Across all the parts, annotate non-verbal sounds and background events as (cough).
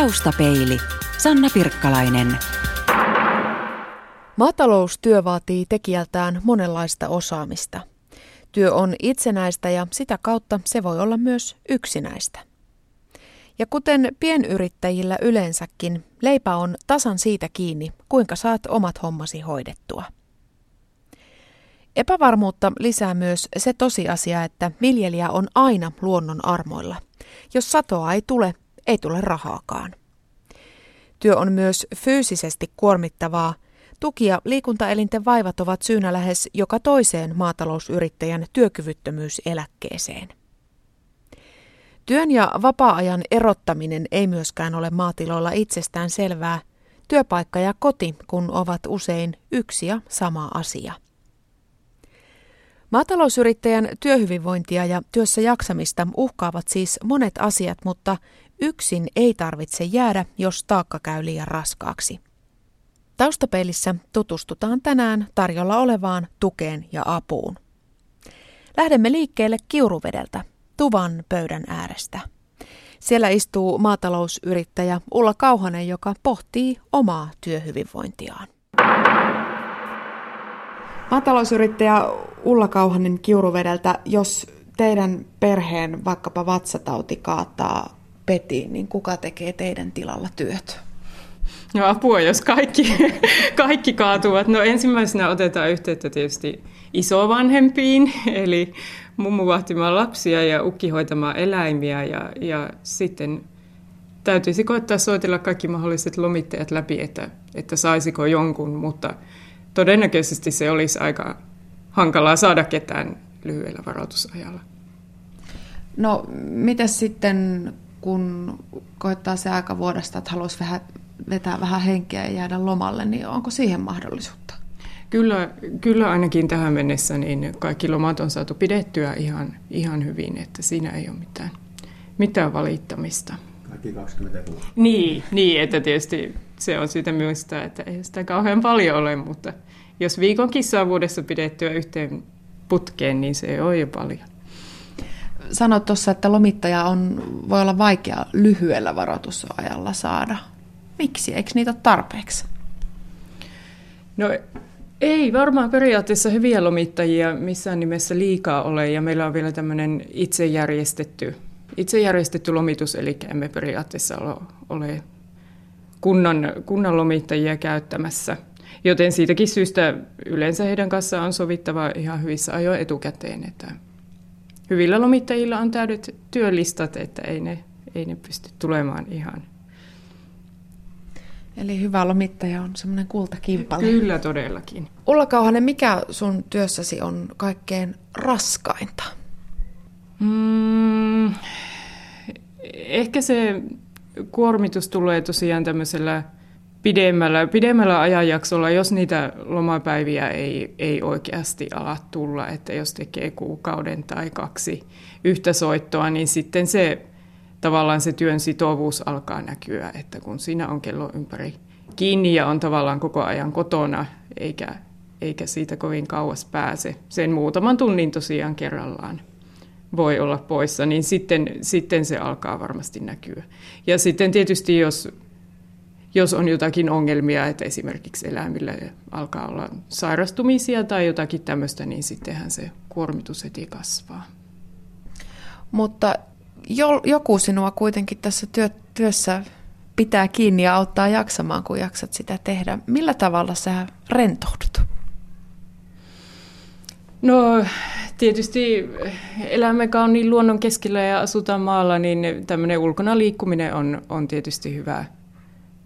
Taustapeili. Sanna Pirkkalainen. Maataloustyö vaatii tekijältään monenlaista osaamista. Työ on itsenäistä ja sitä kautta se voi olla myös yksinäistä. Ja kuten pienyrittäjillä yleensäkin, leipä on tasan siitä kiinni, kuinka saat omat hommasi hoidettua. Epävarmuutta lisää myös se tosiasia, että viljelijä on aina luonnon armoilla. Jos satoa ei tule, ei tule rahaakaan. Työ on myös fyysisesti kuormittavaa. Tuki- ja liikuntaelinten vaivat ovat syynä lähes joka toiseen maatalousyrittäjän työkyvyttömyyseläkkeeseen. Työn ja vapaa-ajan erottaminen ei myöskään ole maatiloilla itsestään selvää. Työpaikka ja koti, kun ovat usein yksi ja sama asia. Maatalousyrittäjän työhyvinvointia ja työssä jaksamista uhkaavat siis monet asiat, mutta yksin ei tarvitse jäädä, jos taakka käy liian raskaaksi. Taustapeilissä tutustutaan tänään tarjolla olevaan tukeen ja apuun. Lähdemme liikkeelle Kiuruvedeltä, Tuvan pöydän äärestä. Siellä istuu maatalousyrittäjä Ulla Kauhanen, joka pohtii omaa työhyvinvointiaan. Maatalousyrittäjä Ulla Kauhanen Kiuruvedeltä, jos teidän perheen vaikkapa vatsatauti kaataa petiin, niin kuka tekee teidän tilalla työt? No apua, jos kaikki, (laughs) kaikki kaatuvat. No ensimmäisenä otetaan yhteyttä tietysti isovanhempiin, eli mummu vahtimaan lapsia ja ukki hoitamaan eläimiä ja, ja sitten täytyisi koettaa soitella kaikki mahdolliset lomittajat läpi, että, että saisiko jonkun, mutta todennäköisesti se olisi aika hankalaa saada ketään lyhyellä varoitusajalla. No, mitä sitten, kun koittaa se aika vuodesta, että haluaisi vähän vetää vähän henkeä ja jäädä lomalle, niin onko siihen mahdollisuutta? Kyllä, kyllä ainakin tähän mennessä niin kaikki lomat on saatu pidettyä ihan, ihan hyvin, että siinä ei ole mitään, mitään valittamista. Kaikki 20 vuotta. Niin, niin, että tietysti se on sitä muistaa, että ei sitä kauhean paljon ole, mutta jos viikon kissaa vuodessa pidettyä yhteen putkeen, niin se on jo paljon. Sanoit tuossa, että lomittaja on, voi olla vaikea lyhyellä varoitusajalla saada. Miksi? Eikö niitä ole tarpeeksi? No ei varmaan periaatteessa hyviä lomittajia missään nimessä liikaa ole ja meillä on vielä tämmöinen itse järjestetty, itse järjestetty lomitus, eli emme periaatteessa ole, ole kunnan, kunnan lomittajia käyttämässä. Joten siitäkin syystä yleensä heidän kanssaan on sovittava ihan hyvissä ajoin etukäteen, että hyvillä lomittajilla on täydet työlistat, että ei ne, ei ne pysty tulemaan ihan Eli hyvä lomittaja on semmoinen kultakimpale. Kyllä todellakin. Ulla Kauhanen, mikä sun työssäsi on kaikkein raskainta? Mm, ehkä se kuormitus tulee tosiaan tämmöisellä pidemmällä, pidemmällä ajanjaksolla, jos niitä lomapäiviä ei, ei oikeasti ala tulla, että jos tekee kuukauden tai kaksi yhtä soittoa, niin sitten se tavallaan se työn sitovuus alkaa näkyä, että kun siinä on kello ympäri kiinni ja on tavallaan koko ajan kotona, eikä, eikä siitä kovin kauas pääse, sen muutaman tunnin tosiaan kerrallaan voi olla poissa, niin sitten, sitten se alkaa varmasti näkyä. Ja sitten tietysti, jos, jos on jotakin ongelmia, että esimerkiksi eläimillä alkaa olla sairastumisia tai jotakin tämmöistä, niin sittenhän se kuormitus heti kasvaa. Mutta joku sinua kuitenkin tässä työ, työssä pitää kiinni ja auttaa jaksamaan, kun jaksat sitä tehdä. Millä tavalla sä rentoudut? No tietysti elämme kauniin luonnon keskellä ja asutaan maalla, niin tämmöinen ulkona liikkuminen on, on tietysti hyvä,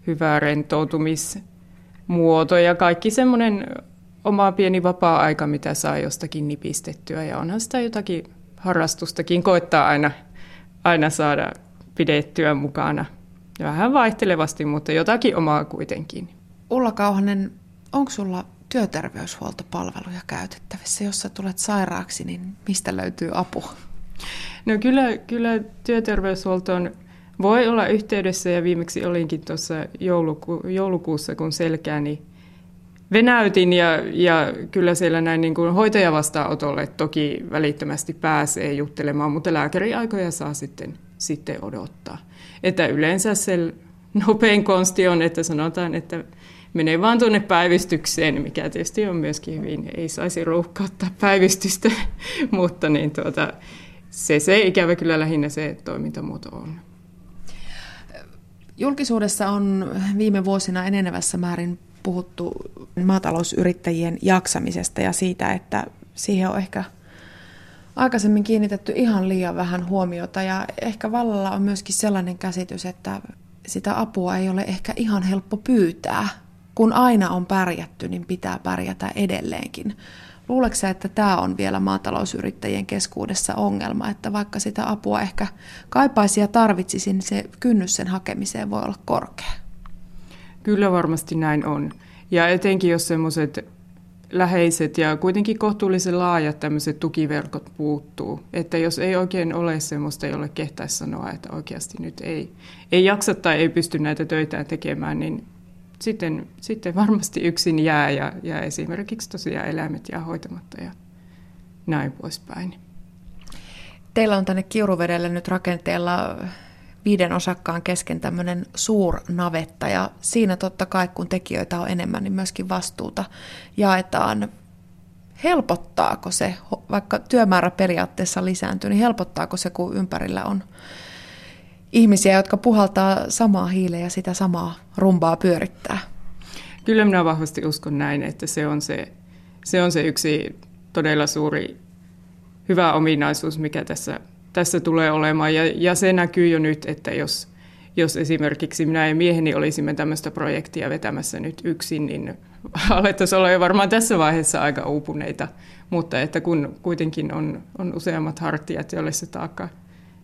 hyvä rentoutumismuoto ja kaikki semmoinen oma pieni vapaa-aika, mitä saa jostakin nipistettyä ja onhan sitä jotakin harrastustakin koittaa aina aina saada pidettyä mukana. Vähän vaihtelevasti, mutta jotakin omaa kuitenkin. Ulla Kauhanen, onko sulla työterveyshuoltopalveluja käytettävissä? Jos sä tulet sairaaksi, niin mistä löytyy apua? No kyllä, kyllä työterveyshuoltoon voi olla yhteydessä ja viimeksi olinkin tuossa jouluku, joulukuussa, kun selkääni venäytin ja, ja kyllä siellä näin niin kuin hoitajavastaanotolle toki välittömästi pääsee juttelemaan, mutta lääkäriaikoja saa sitten, sitten odottaa. Että yleensä se nopein konsti on, että sanotaan, että menee vaan tuonne päivystykseen, mikä tietysti on myöskin hyvin, ei saisi ruuhkauttaa päivystystä, (laughs) mutta niin tuota, se, se ikävä kyllä lähinnä se toimintamuoto on. Julkisuudessa on viime vuosina enenevässä määrin puhuttu maatalousyrittäjien jaksamisesta ja siitä, että siihen on ehkä aikaisemmin kiinnitetty ihan liian vähän huomiota ja ehkä vallalla on myöskin sellainen käsitys, että sitä apua ei ole ehkä ihan helppo pyytää. Kun aina on pärjätty, niin pitää pärjätä edelleenkin. Luuletko että tämä on vielä maatalousyrittäjien keskuudessa ongelma, että vaikka sitä apua ehkä kaipaisi ja tarvitsisi, niin se kynnys sen hakemiseen voi olla korkea? Kyllä varmasti näin on. Ja etenkin jos semmoiset läheiset ja kuitenkin kohtuullisen laajat tämmöiset tukiverkot puuttuu. Että jos ei oikein ole semmoista, jolle kehtäisi sanoa, että oikeasti nyt ei, ei jaksa tai ei pysty näitä töitä tekemään, niin sitten, sitten varmasti yksin jää ja, ja esimerkiksi tosiaan eläimet jää hoitamatta ja näin poispäin. Teillä on tänne Kiuruvedelle nyt rakenteella viiden osakkaan kesken tämmöinen suurnavetta ja siinä totta kai kun tekijöitä on enemmän, niin myöskin vastuuta jaetaan. Helpottaako se, vaikka työmäärä periaatteessa lisääntyy, niin helpottaako se, kun ympärillä on ihmisiä, jotka puhaltaa samaa hiileä ja sitä samaa rumbaa pyörittää? Kyllä minä vahvasti uskon näin, että se on se, se, on se yksi todella suuri hyvä ominaisuus, mikä tässä tässä tulee olemaan. Ja, ja se näkyy jo nyt, että jos, jos esimerkiksi minä ja mieheni olisimme tämmöistä projektia vetämässä nyt yksin, niin (laughs) alettaisiin olla jo varmaan tässä vaiheessa aika uupuneita. Mutta että kun kuitenkin on, on useammat hartiat, joille se taakka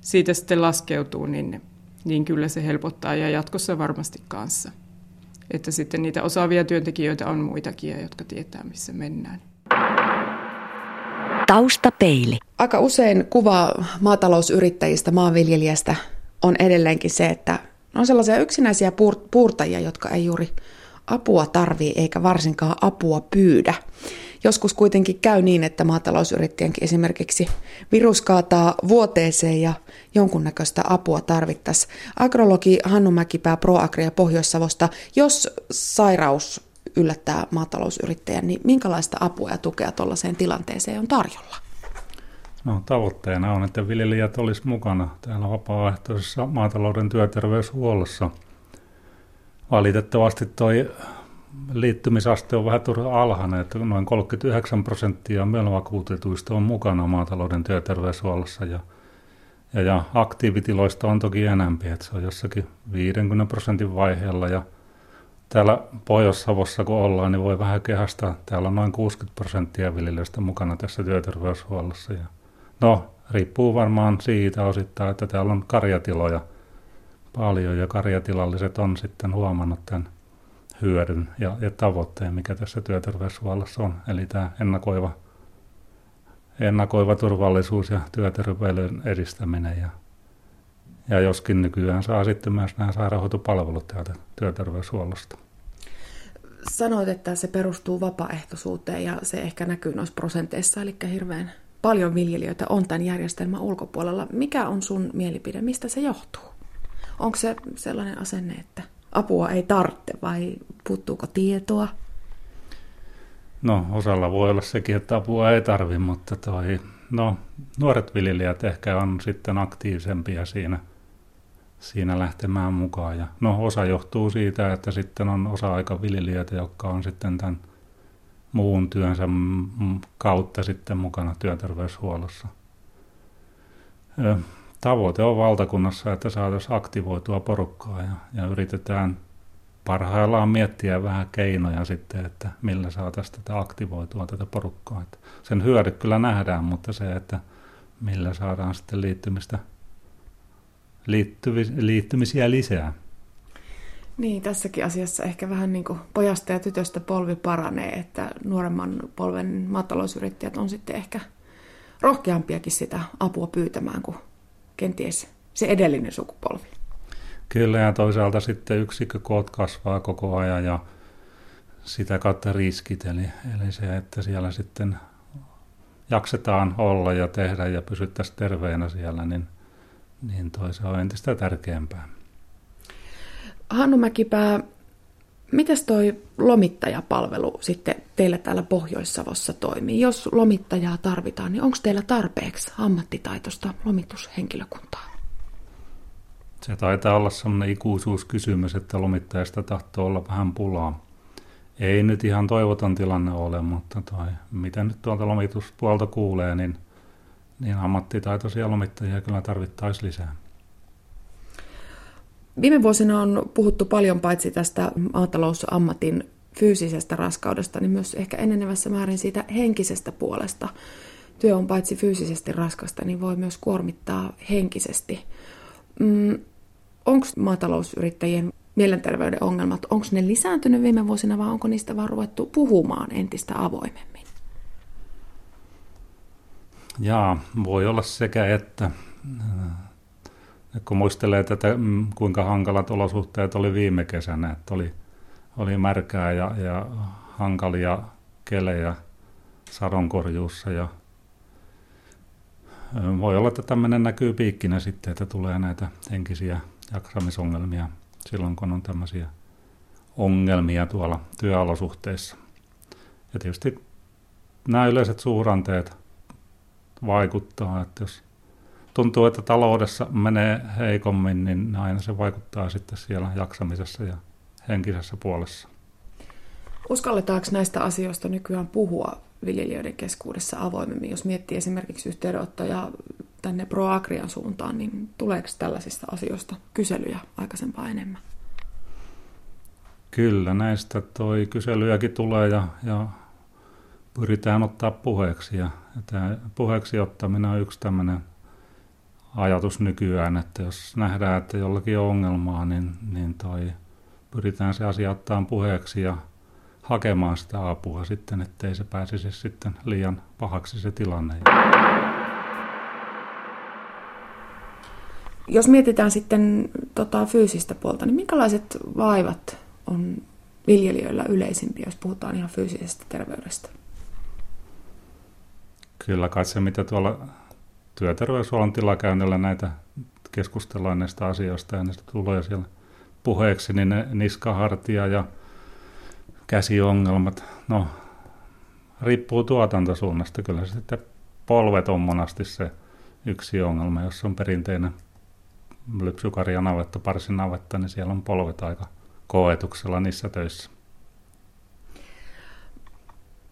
siitä sitten laskeutuu, niin, niin kyllä se helpottaa ja jatkossa varmasti kanssa. Että sitten niitä osaavia työntekijöitä on muitakin, jotka tietää, missä mennään. Taustapeili. Aika usein kuva maatalousyrittäjistä, maanviljelijästä on edelleenkin se, että on sellaisia yksinäisiä puurtajia, jotka ei juuri apua tarvii eikä varsinkaan apua pyydä. Joskus kuitenkin käy niin, että maatalousyrittäjänkin esimerkiksi virus kaataa vuoteeseen ja jonkunnäköistä apua tarvittaisiin. Agrologi Hannu Mäkipää ProAgria Pohjois-Savosta, jos sairaus yllättää maatalousyrittäjän, niin minkälaista apua ja tukea tuollaiseen tilanteeseen on tarjolla? No, tavoitteena on, että viljelijät olisi mukana täällä vapaaehtoisessa maatalouden työterveyshuollossa. Valitettavasti tuo liittymisaste on vähän turha alhainen, että noin 39 prosenttia melvakuutetuista on mukana maatalouden työterveyshuollossa ja, ja, ja aktiivitiloista on toki enempi, että se on jossakin 50 prosentin vaiheella ja – täällä Pohjois-Savossa kun ollaan, niin voi vähän kehastaa. Täällä on noin 60 prosenttia viljelijöistä mukana tässä työterveyshuollossa. Ja no, riippuu varmaan siitä osittain, että täällä on karjatiloja paljon ja karjatilalliset on sitten huomannut tämän hyödyn ja, ja tavoitteen, mikä tässä työterveyshuollossa on. Eli tämä ennakoiva, ennakoiva turvallisuus ja työterveyden edistäminen ja ja joskin nykyään saa sitten myös nämä sairaanhoitopalvelut täältä työterveyshuollosta. Sanoit, että se perustuu vapaaehtoisuuteen ja se ehkä näkyy noissa prosenteissa, eli hirveän paljon viljelijöitä on tämän järjestelmän ulkopuolella. Mikä on sun mielipide, mistä se johtuu? Onko se sellainen asenne, että apua ei tarvitse vai puuttuuko tietoa? No osalla voi olla sekin, että apua ei tarvi, mutta toi, no, nuoret viljelijät ehkä on sitten aktiivisempia siinä – siinä lähtemään mukaan. Ja no osa johtuu siitä, että sitten on osa-aikaviljelijöitä, jotka on sitten tämän muun työnsä kautta sitten mukana työterveyshuollossa. Tavoite on valtakunnassa, että saataisiin aktivoitua porukkaa ja, ja yritetään parhaillaan miettiä vähän keinoja sitten, että millä saataisiin tätä aktivoitua tätä porukkaa. Että sen hyödyt kyllä nähdään, mutta se, että millä saadaan sitten liittymistä liittymisiä lisää. Niin, tässäkin asiassa ehkä vähän niin kuin pojasta ja tytöstä polvi paranee, että nuoremman polven maatalousyrittäjät on sitten ehkä rohkeampiakin sitä apua pyytämään kuin kenties se edellinen sukupolvi. Kyllä, ja toisaalta sitten yksikkökoot kasvaa koko ajan ja sitä kautta riskit, eli, eli se, että siellä sitten jaksetaan olla ja tehdä ja pysyttäisiin terveenä siellä, niin niin toi se on entistä tärkeämpää. Hannu Mäkipää, Mites toi lomittajapalvelu sitten teillä täällä Pohjois-Savossa toimii? Jos lomittajaa tarvitaan, niin onko teillä tarpeeksi ammattitaitosta lomitushenkilökuntaa? Se taitaa olla sellainen ikuisuuskysymys, että lomittajasta tahtoo olla vähän pulaa. Ei nyt ihan toivoton tilanne ole, mutta toi, mitä nyt tuolta lomituspuolta kuulee, niin, niin ammattitaitoisia lomittajia kyllä tarvittaisiin lisää. Viime vuosina on puhuttu paljon paitsi tästä maatalousammatin fyysisestä raskaudesta, niin myös ehkä enenevässä määrin siitä henkisestä puolesta. Työ on paitsi fyysisesti raskasta, niin voi myös kuormittaa henkisesti. Mm, onko maatalousyrittäjien mielenterveyden ongelmat, onko ne lisääntynyt viime vuosina vai onko niistä vaan ruvettu puhumaan entistä avoimemmin? Jaa, voi olla sekä että. Kun muistelee tätä, mm, kuinka hankalat olosuhteet oli viime kesänä, että oli, oli märkää ja, ja hankalia kelejä sadonkorjuussa ja voi olla, että tämmöinen näkyy piikkinä sitten, että tulee näitä henkisiä jaksamisongelmia silloin, kun on tämmöisiä ongelmia tuolla työolosuhteissa. Ja tietysti nämä yleiset suhdanteet vaikuttaa, että jos tuntuu, että taloudessa menee heikommin, niin aina se vaikuttaa sitten siellä jaksamisessa ja henkisessä puolessa. Uskalletaanko näistä asioista nykyään puhua viljelijöiden keskuudessa avoimemmin? Jos miettii esimerkiksi yhteydenottoja tänne ProAgrian suuntaan, niin tuleeko tällaisista asioista kyselyjä aikaisempaa enemmän? Kyllä, näistä toi kyselyjäkin tulee ja, ja pyritään ottaa puheeksi. Ja, ja tämä puheeksi ottaminen on yksi tämmöinen ajatus nykyään, että jos nähdään, että jollakin on ongelmaa, niin, niin toi, pyritään se asia ottaa puheeksi ja hakemaan sitä apua sitten, ettei se pääsisi sitten liian pahaksi se tilanne. Jos mietitään sitten tota, fyysistä puolta, niin minkälaiset vaivat on viljelijöillä yleisimpiä, jos puhutaan ihan fyysisestä terveydestä? Kyllä kai se, mitä tuolla työterveyshuollon tilakäynnillä näitä keskustellaan näistä asioista ja näistä tulee siellä puheeksi, niin ne niskahartia ja käsiongelmat, no riippuu tuotantosuunnasta. Kyllä se sitten polvet on monasti se yksi ongelma, jos on perinteinen lypsykarjanavetta, parsinavetta, niin siellä on polvet aika koetuksella niissä töissä.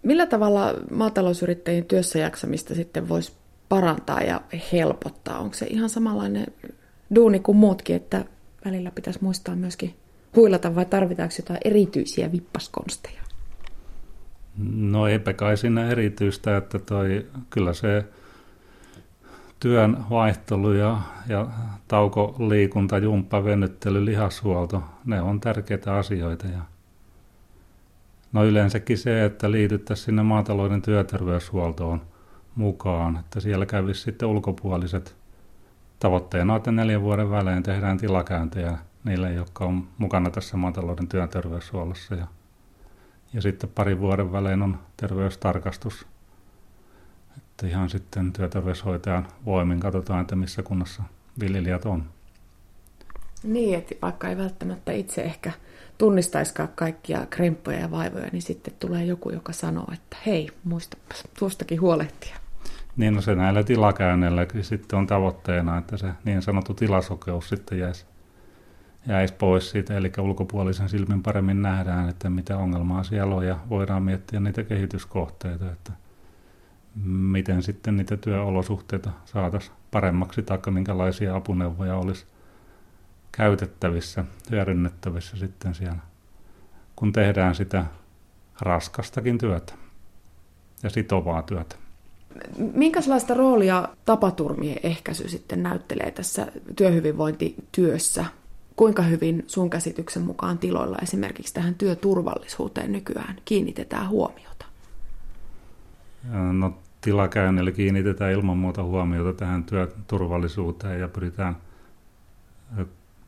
Millä tavalla maatalousyrittäjien työssäjaksamista sitten voisi parantaa ja helpottaa? Onko se ihan samanlainen duuni kuin muutkin, että välillä pitäisi muistaa myöskin huilata vai tarvitaanko jotain erityisiä vippaskonsteja? No eipä kai siinä erityistä, että toi, kyllä se työn vaihtelu ja, ja taukoliikunta, jumppa, venyttely, lihashuolto, ne on tärkeitä asioita. Ja no yleensäkin se, että liityttäisiin sinne maatalouden työterveyshuoltoon mukaan, että siellä kävisi sitten ulkopuoliset tavoitteena, että neljän vuoden välein tehdään tilakäyntejä niille, jotka on mukana tässä maatalouden työterveyshuollossa. Ja, ja sitten parin vuoden välein on terveystarkastus että ihan sitten työterveyshoitajan voimin katsotaan, että missä kunnossa viljelijät on. Niin, että vaikka ei välttämättä itse ehkä tunnistaiskaan kaikkia kremppoja ja vaivoja, niin sitten tulee joku, joka sanoo, että hei, muista tuostakin huolehtia. Niin, no se näillä tilakäynneillä sitten on tavoitteena, että se niin sanottu tilasokeus sitten jäisi, jäisi pois siitä, eli ulkopuolisen silmin paremmin nähdään, että mitä ongelmaa siellä on ja voidaan miettiä niitä kehityskohteita, että miten sitten niitä työolosuhteita saataisiin paremmaksi tai minkälaisia apuneuvoja olisi käytettävissä, hyödynnettävissä sitten siellä, kun tehdään sitä raskastakin työtä ja sitovaa työtä. Minkälaista roolia tapaturmien ehkäisy sitten näyttelee tässä työhyvinvointityössä? Kuinka hyvin sun käsityksen mukaan tiloilla esimerkiksi tähän työturvallisuuteen nykyään kiinnitetään huomiota? No tilakäynnillä kiinnitetään ilman muuta huomiota tähän työturvallisuuteen ja pyritään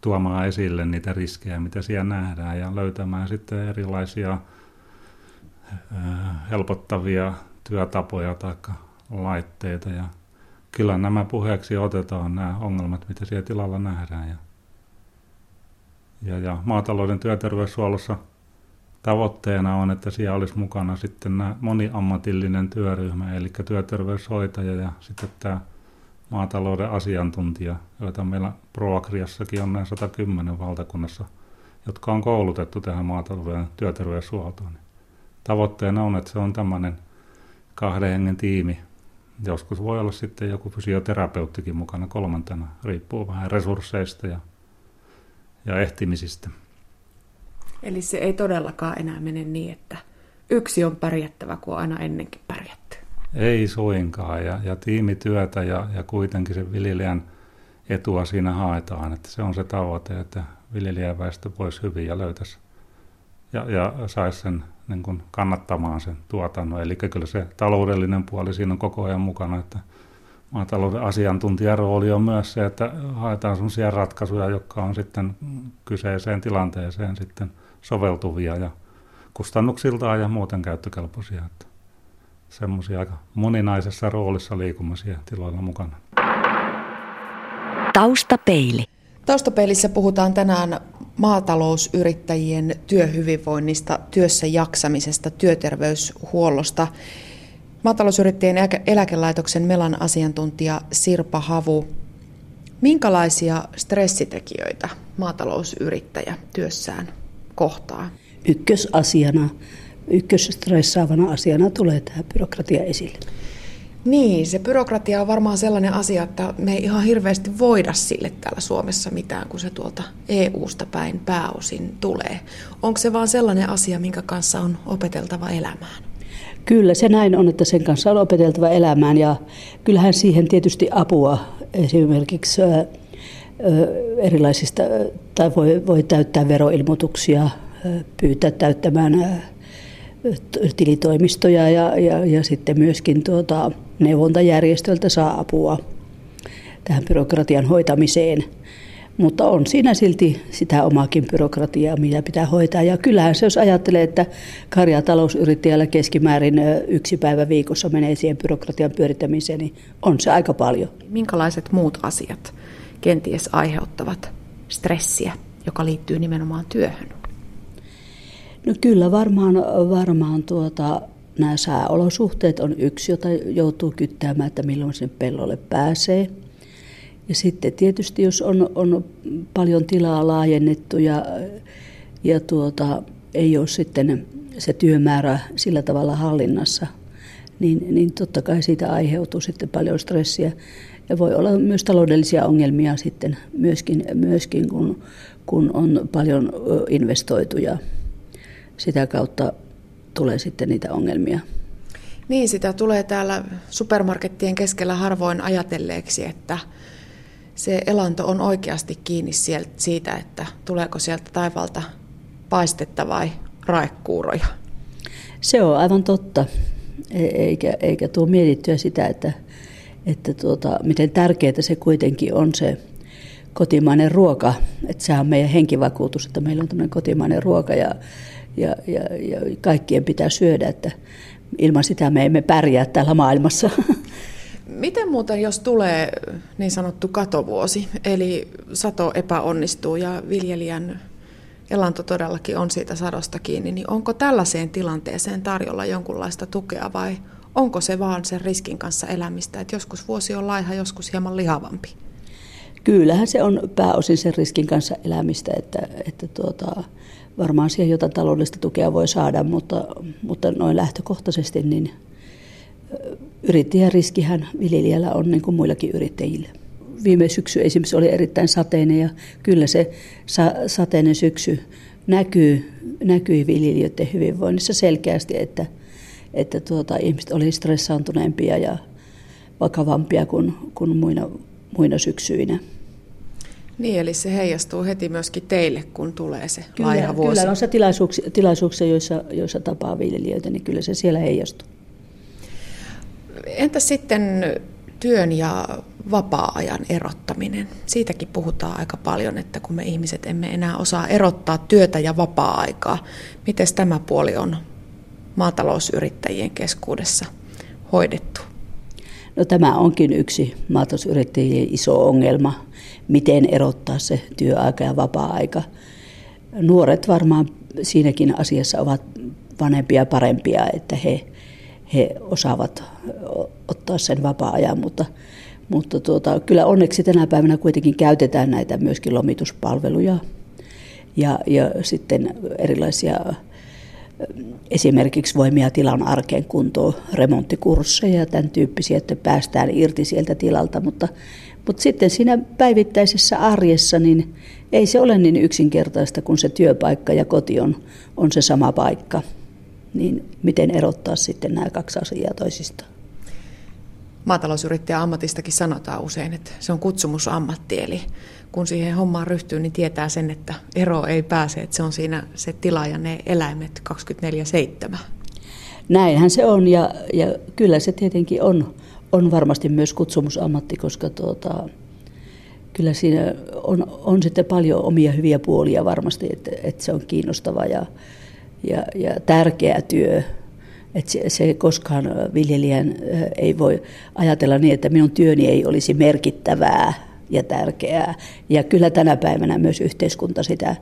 tuomaan esille niitä riskejä, mitä siellä nähdään ja löytämään sitten erilaisia helpottavia työtapoja tai laitteita. Ja kyllä nämä puheeksi otetaan nämä ongelmat, mitä siellä tilalla nähdään. Ja, Ja, ja maatalouden työterveyshuollossa tavoitteena on, että siellä olisi mukana sitten nämä moniammatillinen työryhmä, eli työterveyshoitaja ja sitten tämä maatalouden asiantuntija, joita meillä Proagriassakin on näin 110 valtakunnassa, jotka on koulutettu tähän maatalouden työterveyshuoltoon. Tavoitteena on, että se on tämmöinen kahden hengen tiimi. Joskus voi olla sitten joku fysioterapeuttikin mukana kolmantena, riippuu vähän resursseista ja, ja ehtimisistä. Eli se ei todellakaan enää mene niin, että yksi on pärjättävä, kun on aina ennenkin pärjätty. Ei suinkaan, ja, ja tiimityötä ja, ja kuitenkin sen viljelijän etua siinä haetaan, että se on se tavoite, että viljelijäväestö voisi hyvin ja löytäisi ja, ja saisi sen niin kuin kannattamaan sen tuotannon. Eli kyllä se taloudellinen puoli siinä on koko ajan mukana, että maatalouden asiantuntijan rooli on myös se, että haetaan sellaisia ratkaisuja, jotka on sitten kyseiseen tilanteeseen sitten soveltuvia ja kustannuksiltaan ja muuten käyttökelpoisia. Että semmoisia aika moninaisessa roolissa liikumisia tiloilla mukana. Taustapeili. Taustapeilissä puhutaan tänään maatalousyrittäjien työhyvinvoinnista, työssä jaksamisesta, työterveyshuollosta. Maatalousyrittäjien eläkelaitoksen Melan asiantuntija Sirpa Havu. Minkälaisia stressitekijöitä maatalousyrittäjä työssään kohtaa? Ykkösasiana, ykkösstressaavana asiana tulee tämä byrokratia esille. Niin, se byrokratia on varmaan sellainen asia, että me ei ihan hirveästi voida sille täällä Suomessa mitään, kun se tuolta EU-sta päin pääosin tulee. Onko se vaan sellainen asia, minkä kanssa on opeteltava elämään? Kyllä se näin on, että sen kanssa on opeteltava elämään ja kyllähän siihen tietysti apua esimerkiksi erilaisista, tai voi, voi täyttää veroilmoituksia, pyytää täyttämään tilitoimistoja ja, ja, ja sitten myöskin tuota, neuvontajärjestöltä saa apua tähän byrokratian hoitamiseen. Mutta on siinä silti sitä omaakin byrokratiaa, mitä pitää hoitaa. Ja kyllähän se, jos ajattelee, että karjatalousyrittäjällä keskimäärin yksi päivä viikossa menee siihen byrokratian pyörittämiseen, niin on se aika paljon. Minkälaiset muut asiat kenties aiheuttavat stressiä, joka liittyy nimenomaan työhön? No kyllä varmaan, varmaan tuota, nämä sääolosuhteet on yksi, jota joutuu kyttäämään, että milloin sen pellolle pääsee. Ja sitten tietysti, jos on, on paljon tilaa laajennettu ja, ja tuota, ei ole sitten se työmäärä sillä tavalla hallinnassa, niin, niin totta kai siitä aiheutuu sitten paljon stressiä. Ja voi olla myös taloudellisia ongelmia sitten myöskin, myöskin kun, kun on paljon investoituja. Sitä kautta tulee sitten niitä ongelmia. Niin, sitä tulee täällä supermarkettien keskellä harvoin ajatelleeksi, että se elanto on oikeasti kiinni siitä, että tuleeko sieltä taivalta paistetta vai raekuuroja. Se on aivan totta, e- eikä, eikä tuo mietittyä sitä, että, että tuota, miten tärkeää se kuitenkin on se kotimainen ruoka. Että sehän on meidän henkivakuutus, että meillä on tämmöinen kotimainen ruoka ja, ja, ja, ja kaikkien pitää syödä, että ilman sitä me emme pärjää täällä maailmassa. (laughs) Miten muuten, jos tulee niin sanottu katovuosi, eli sato epäonnistuu ja viljelijän elanto todellakin on siitä sadosta kiinni, niin onko tällaiseen tilanteeseen tarjolla jonkunlaista tukea vai onko se vaan sen riskin kanssa elämistä, että joskus vuosi on laiha, joskus hieman lihavampi? Kyllähän se on pääosin sen riskin kanssa elämistä, että, että tuota, varmaan siihen jotain taloudellista tukea voi saada, mutta, mutta noin lähtökohtaisesti niin yrittäjän riskihän viljelijällä on niin kuin muillakin yrittäjillä. Viime syksy esimerkiksi oli erittäin sateinen ja kyllä se sa- sateinen syksy näkyy, näkyi viljelijöiden hyvinvoinnissa selkeästi, että, että tuota, ihmiset olivat stressaantuneempia ja vakavampia kuin, kuin muina, muina syksyinä. Niin, eli se heijastuu heti myöskin teille, kun tulee se kyllä, laiha vuosi. Kyllä on se tilaisuuksia, tilaisuuksia joissa, joissa tapaa viljelijöitä, niin kyllä se siellä heijastuu. Entä sitten työn ja vapaa-ajan erottaminen? Siitäkin puhutaan aika paljon, että kun me ihmiset emme enää osaa erottaa työtä ja vapaa-aikaa. Miten tämä puoli on maatalousyrittäjien keskuudessa hoidettu? No tämä onkin yksi maatalousyrittäjien iso ongelma, miten erottaa se työaika ja vapaa-aika. nuoret varmaan siinäkin asiassa ovat vanhempia parempia, että he, he osaavat ottaa sen vapaa-ajan, mutta, mutta tuota, kyllä onneksi tänä päivänä kuitenkin käytetään näitä myöskin lomituspalveluja ja, ja sitten erilaisia esimerkiksi voimia tilan arkeen kuntoon, remonttikursseja ja tämän tyyppisiä, että päästään irti sieltä tilalta, mutta, mutta sitten siinä päivittäisessä arjessa niin ei se ole niin yksinkertaista, kun se työpaikka ja koti on, on se sama paikka. Niin miten erottaa sitten nämä kaksi asiaa toisistaan? Maatalousyrittäjä ammatistakin sanotaan usein, että se on kutsumusammatti, eli kun siihen hommaan ryhtyy, niin tietää sen, että ero ei pääse, että se on siinä se tila ja ne eläimet 24-7. Näinhän se on ja, ja kyllä se tietenkin on, on varmasti myös kutsumusammatti, koska tuota, kyllä siinä on, on sitten paljon omia hyviä puolia varmasti, että, että se on kiinnostava ja, ja, ja tärkeä työ. Että se, se koskaan viljelijän ei voi ajatella niin, että minun työni ei olisi merkittävää ja tärkeää. Ja kyllä tänä päivänä myös yhteiskunta sitä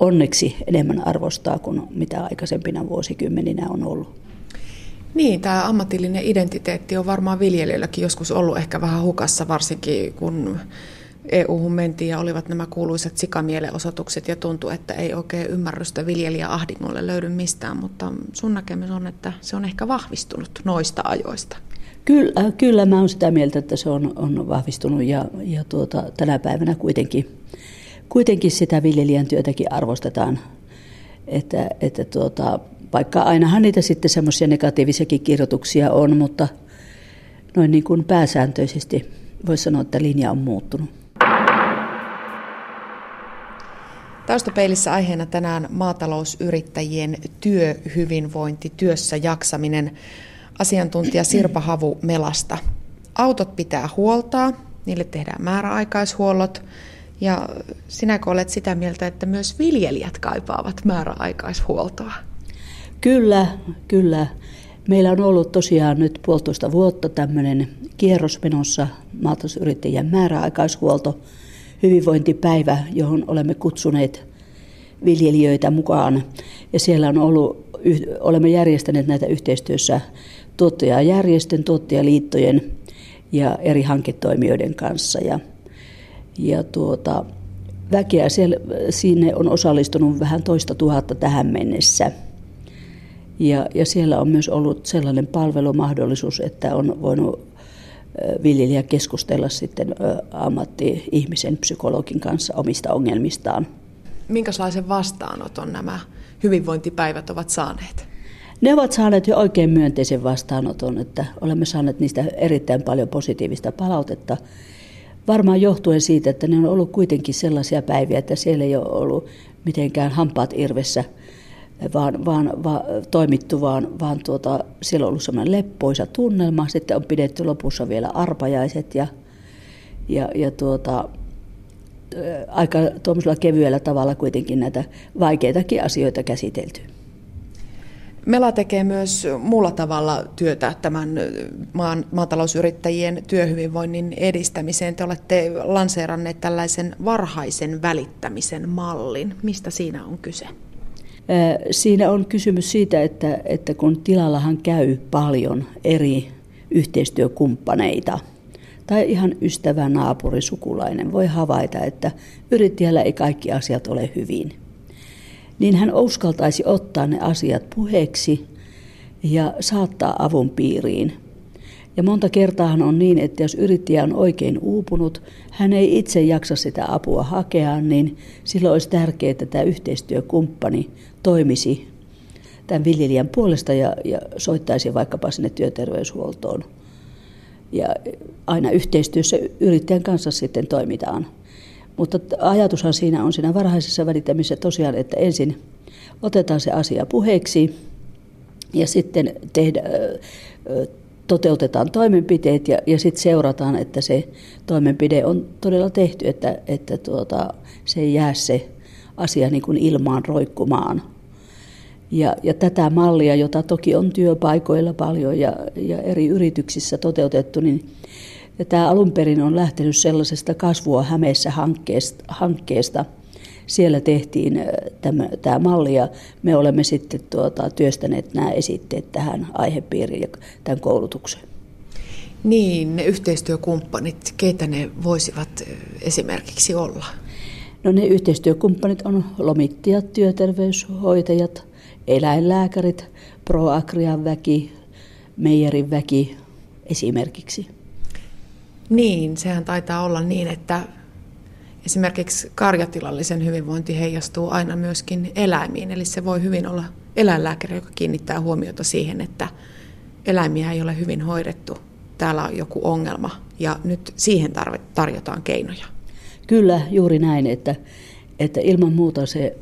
onneksi enemmän arvostaa kuin mitä aikaisempina vuosikymmeninä on ollut. Niin, tämä ammatillinen identiteetti on varmaan viljelijöilläkin joskus ollut ehkä vähän hukassa, varsinkin kun EU-hun mentiin ja olivat nämä kuuluisat sikamielenosoitukset ja tuntui, että ei oikein ymmärrystä viljelijä ahdingolle löydy mistään, mutta sun näkemys on, että se on ehkä vahvistunut noista ajoista. Kyllä, kyllä mä olen sitä mieltä, että se on, on vahvistunut ja, ja tuota, tänä päivänä kuitenkin, kuitenkin sitä viljelijän työtäkin arvostetaan. Että, että tuota, vaikka ainahan niitä sitten semmoisia negatiivisiakin kirjoituksia on, mutta noin niin kuin pääsääntöisesti voisi sanoa, että linja on muuttunut. Taustapeilissä aiheena tänään maatalousyrittäjien työhyvinvointi, työssä jaksaminen. Asiantuntija Sirpa Havu Melasta. Autot pitää huoltaa, niille tehdään määräaikaishuollot. Ja sinäkö olet sitä mieltä, että myös viljelijät kaipaavat määräaikaishuoltoa? Kyllä, kyllä. Meillä on ollut tosiaan nyt puolitoista vuotta tämmöinen kierros menossa maatalousyrittäjien määräaikaishuolto, hyvinvointipäivä, johon olemme kutsuneet viljelijöitä mukaan. Ja siellä on ollut, olemme järjestäneet näitä yhteistyössä tuottajajärjestön, tuottajaliittojen ja eri hanketoimijoiden kanssa. Ja, ja tuota, väkeä siellä, sinne on osallistunut vähän toista tuhatta tähän mennessä. Ja, ja siellä on myös ollut sellainen palvelumahdollisuus, että on voinut viljelijä keskustella sitten ammatti-ihmisen psykologin kanssa omista ongelmistaan. Minkälaisen vastaanoton nämä hyvinvointipäivät ovat saaneet? Ne ovat saaneet jo oikein myönteisen vastaanoton, että olemme saaneet niistä erittäin paljon positiivista palautetta. Varmaan johtuen siitä, että ne on ollut kuitenkin sellaisia päiviä, että siellä ei ole ollut mitenkään hampaat irvessä, vaan, vaan, vaan toimittu, vaan, vaan tuota, siellä on ollut sellainen leppoisa tunnelma. Sitten on pidetty lopussa vielä arpajaiset ja, ja, ja tuota, aika tuommoisella kevyellä tavalla kuitenkin näitä vaikeitakin asioita käsitelty. Mela tekee myös muulla tavalla työtä tämän maan, maatalousyrittäjien työhyvinvoinnin edistämiseen. Te olette lanseeranneet tällaisen varhaisen välittämisen mallin. Mistä siinä on kyse? Siinä on kysymys siitä, että, että kun tilallahan käy paljon eri yhteistyökumppaneita tai ihan ystävä, naapuri, sukulainen voi havaita, että yrittäjällä ei kaikki asiat ole hyvin – niin hän uskaltaisi ottaa ne asiat puheeksi ja saattaa avun piiriin. Ja monta kertaa on niin, että jos yrittäjä on oikein uupunut, hän ei itse jaksa sitä apua hakea, niin silloin olisi tärkeää, että tämä yhteistyökumppani toimisi tämän viljelijän puolesta ja, ja soittaisi vaikkapa sinne työterveyshuoltoon. Ja aina yhteistyössä yrittäjän kanssa sitten toimitaan. Mutta ajatushan siinä on siinä varhaisessa välittämisessä tosiaan, että ensin otetaan se asia puheeksi ja sitten tehdä, toteutetaan toimenpiteet ja, ja sitten seurataan, että se toimenpide on todella tehty, että, että tuota, se ei jää se asia niin kuin ilmaan roikkumaan. Ja, ja tätä mallia, jota toki on työpaikoilla paljon ja, ja eri yrityksissä toteutettu, niin tämä alun perin on lähtenyt sellaisesta kasvua hämeessä hankkeesta, hankkeesta siellä tehtiin tämä, tämä malli ja me olemme sitten tuota, työstäneet nämä esitteet tähän aihepiiriin ja tämän koulutukseen. Niin, ne yhteistyökumppanit, keitä ne voisivat esimerkiksi olla? No ne yhteistyökumppanit on lomittajat, työterveyshoitajat, eläinlääkärit, proagrian väki, meijerin väki esimerkiksi. Niin, sehän taitaa olla niin, että esimerkiksi karjatilallisen hyvinvointi heijastuu aina myöskin eläimiin. Eli se voi hyvin olla eläinlääkäri, joka kiinnittää huomiota siihen, että eläimiä ei ole hyvin hoidettu. Täällä on joku ongelma ja nyt siihen tarjotaan keinoja. Kyllä, juuri näin, että, että ilman muuta se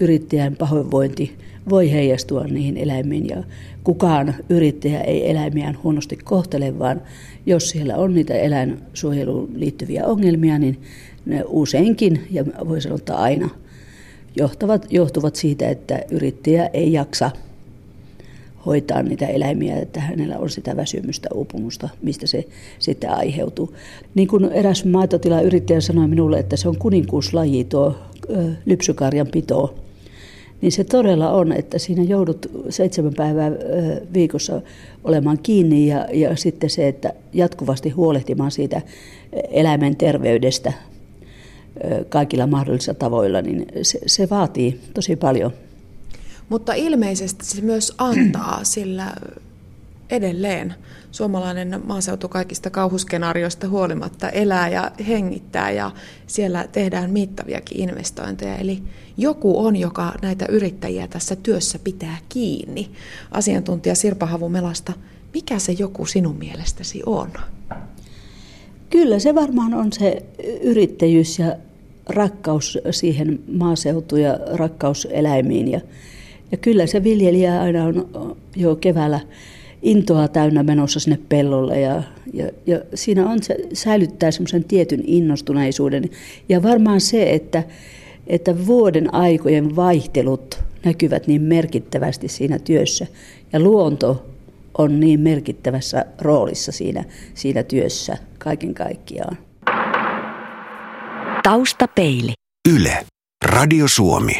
yrittäjän pahoinvointi voi heijastua niihin eläimiin ja kukaan yrittäjä ei eläimiään huonosti kohtele, vaan jos siellä on niitä eläinsuojeluun liittyviä ongelmia, niin ne useinkin, ja voi sanoa, että aina, johtavat, johtuvat siitä, että yrittäjä ei jaksa hoitaa niitä eläimiä, että hänellä on sitä väsymystä, uupumusta, mistä se sitten aiheutuu. Niin kuin eräs maitotilayrittäjä sanoi minulle, että se on kuninkuuslaji tuo lypsykarjan pito, niin se todella on, että siinä joudut seitsemän päivää viikossa olemaan kiinni ja, ja sitten se, että jatkuvasti huolehtimaan siitä eläimen terveydestä kaikilla mahdollisilla tavoilla, niin se, se vaatii tosi paljon. Mutta ilmeisesti se myös antaa, sillä edelleen suomalainen maaseutu kaikista kauhuskenaarioista huolimatta elää ja hengittää ja siellä tehdään mittaviakin investointeja. Eli joku on, joka näitä yrittäjiä tässä työssä pitää kiinni. Asiantuntija Sirpa Havumelasta, mikä se joku sinun mielestäsi on? Kyllä se varmaan on se yrittäjyys ja rakkaus siihen maaseutuun ja rakkaus eläimiin. Ja, ja kyllä se viljelijä aina on jo keväällä intoa täynnä menossa sinne pellolle ja, ja, ja siinä on se, säilyttää semmoisen tietyn innostuneisuuden. Ja varmaan se, että, että vuoden aikojen vaihtelut näkyvät niin merkittävästi siinä työssä ja luonto on niin merkittävässä roolissa siinä, siinä työssä kaiken kaikkiaan. Taustapeili. Yle. Radio Suomi.